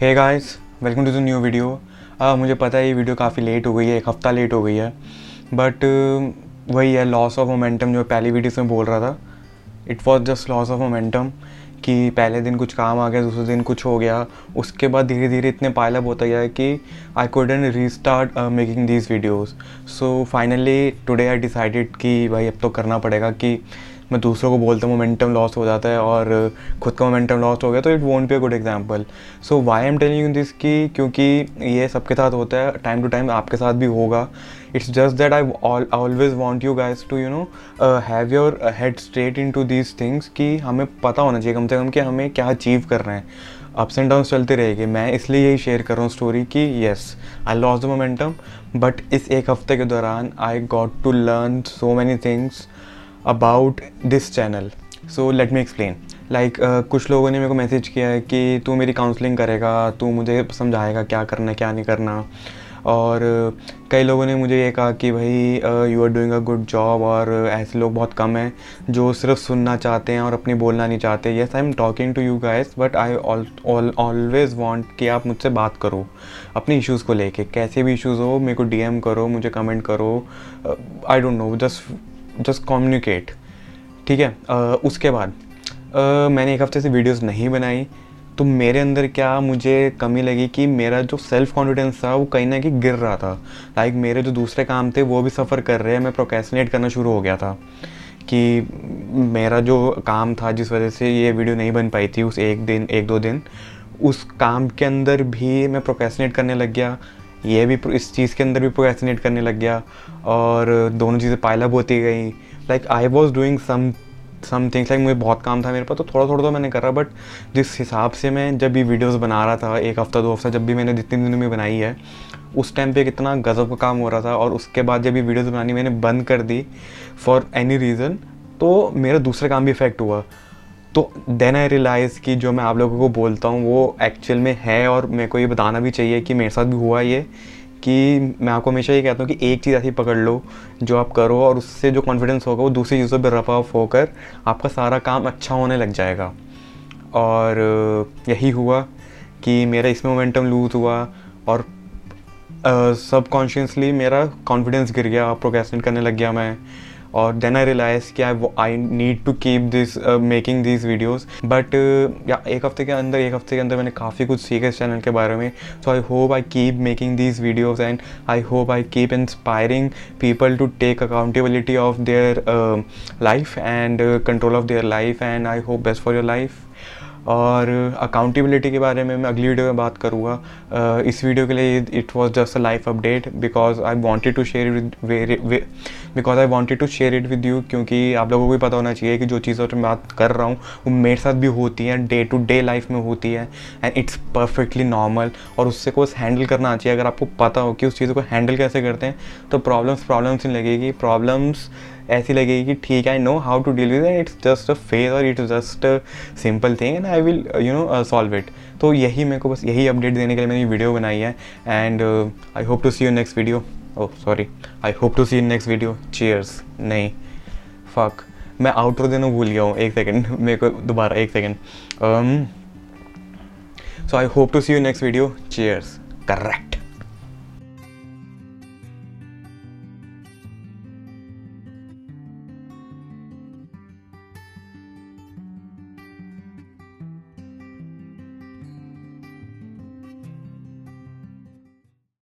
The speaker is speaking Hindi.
Hey guys welcome to the new video मुझे पता है ये वीडियो काफ़ी लेट हो गई है एक हफ़्ता लेट हो गई है। बट uh, वही है लॉस ऑफ़ मोमेंटम जो पहली वीडियो में बोल रहा था it was just loss of momentum कि पहले दिन कुछ काम आ गया दूसरे दिन कुछ हो गया। उसके बाद धीरे धीरे इतने पायलअप होता गया कि I couldn't restart making these videos so finally today I decided कि भाई अब तो करना पड़ेगा कि मैं दूसरों को बोलता हूँ मोमेंटम लॉस हो जाता है और खुद का मोमेंटम लॉस हो गया तो it won't be a good example so why am telling you this की क्योंकि ये सबके साथ होता है टाइम टू टाइम आपके साथ भी होगा. It's just that I always want you guys to you know have your head straight into these things कि हमें पता होना चाहिए कम से कम कि हमें क्या अचीव कर रहे हैं। अप्स एंड डाउन्स चलते रहेंगे। मैं इसलिए यही शेयर कर रहा हूँ स्टोरी कि yes I loss the momentum but इस एक हफ़्ते के दौरान I got to learn so many things about this channel so let me explain like कुछ लोगों ने मेरे को मैसेज किया है कि तू मेरी काउंसलिंग करेगा तू मुझे समझाएगा क्या करना क्या नहीं करना। और uh, कई लोगों ने मुझे ये कहा कि भाई you are doing a good job और ऐसे लोग बहुत कम हैं जो सिर्फ़ सुनना चाहते हैं और अपनी बोलना नहीं चाहते। Yes I am talking to you guys but I always want कि आप मुझसे बात करो अपने इश्यूज़ को लेके। कैसे भी इश्यूज़ हो मेरे को डीएम करो मुझे कमेंट करो। I don't know just just communicate ठीक है? uh, उसके बाद uh, मैंने एक हफ़्ते से वीडियोस नहीं बनाई तो मेरे अंदर क्या मुझे कमी लगी कि मेरा जो सेल्फ कॉन्फिडेंस था वो कहीं ना कहीं गिर रहा था। लाइक मेरे जो दूसरे काम थे वो भी सफ़र कर रहे हैं मैं प्रोकेसनेट करना शुरू हो गया था। कि मेरा जो काम था जिस वजह से ये वीडियो नहीं बन पाई थी उस एक दिन एक दो दिन उस काम के अंदर भी मैं प्रोकेसनेट करने लग गया। ये भी इस चीज़ के अंदर भी प्रोकेसनेट करने लग गया और दोनों चीज़ें पाइलअप होती गई। Like I was doing some some things like मुझे बहुत काम था मेरे पास तो थोड़ा थोड़ा तो मैंने करा बट जिस हिसाब से मैं जब भी वीडियोस बना रहा था, एक हफ़्ता, दो हफ़्ता, जब भी मैंने जितने दिनों में बनाई है, उस टाइम पे कितना गज़ब का काम हो रहा था और उसके बाद जब ये वीडियोस बनानी मैंने बंद कर दी फॉर एनी रीज़न तो मेरा दूसरा काम भी इफ़ेक्ट हुआ। तो देन आई रियलाइज़ कि जो मैं आप लोगों को बोलता हूँ, वो एक्चुअल में है और मेरे को ये बताना भी चाहिए कि मेरे साथ भी हुआ ये कि मैं आपको हमेशा ये कहता हूँ कि एक चीज़ ऐसी पकड़ लो जो आप करो और उससे जो कॉन्फिडेंस होगा वो दूसरी चीज़ों पर रफ ऑफ़ होकर आपका सारा काम अच्छा होने लग जाएगा। और यही हुआ कि मेरा इसमें मोमेंटम लूज हुआ और सब कॉन्शियसली मेरा कॉन्फिडेंस गिर गया प्रोग्रेसमेंट करने लग गया मैं। और देन आई रियलाइज़ कि I I need to keep this making this videos but या एक हफ़्ते के अंदर, एक हफ़्ते के अंदर मैंने काफ़ी कुछ सीखा इस चैनल के बारे में। So I hope I keep making this videos and I hope I keep inspiring people to take accountability of their life and control of their life and I hope best for your life और अकाउंटेबिलिटी के बारे में मैं अगली वीडियो में बात करूँगा। इस वीडियो के लिए it was just a life update because I wanted to share with because I wanted to share it with you क्योंकि आप लोगों को भी पता होना चाहिए कि जो चीज़ों पर मैं बात कर रहा हूँ, वो मेरे साथ भी होती हैं डे टू डे लाइफ में होती है एंड इट्स परफेक्टली नॉर्मल और उससे को हैंडल करना चाहिए। अगर आपको पता हो कि उस चीज़ को हैंडल कैसे करते हैं तो प्रॉब्लम्स प्रॉब्लम्स नहीं लगेगी। प्रॉब्लम्स ऐसी लगेगी कि ठीक I know how to deal with it's just a phase और it's just a simple thing and I will you know solve it तो यही मेरे को बस यही अपडेट देने के लिए मैंने वीडियो बनाई है and I hope to see you next video oh sorry I hope to see you next video cheers नहीं. फक मैं आउटरो देना भूल गया हूँ. एक सेकेंड मेरे को दोबारा एक second so I hope to see you next video cheers correct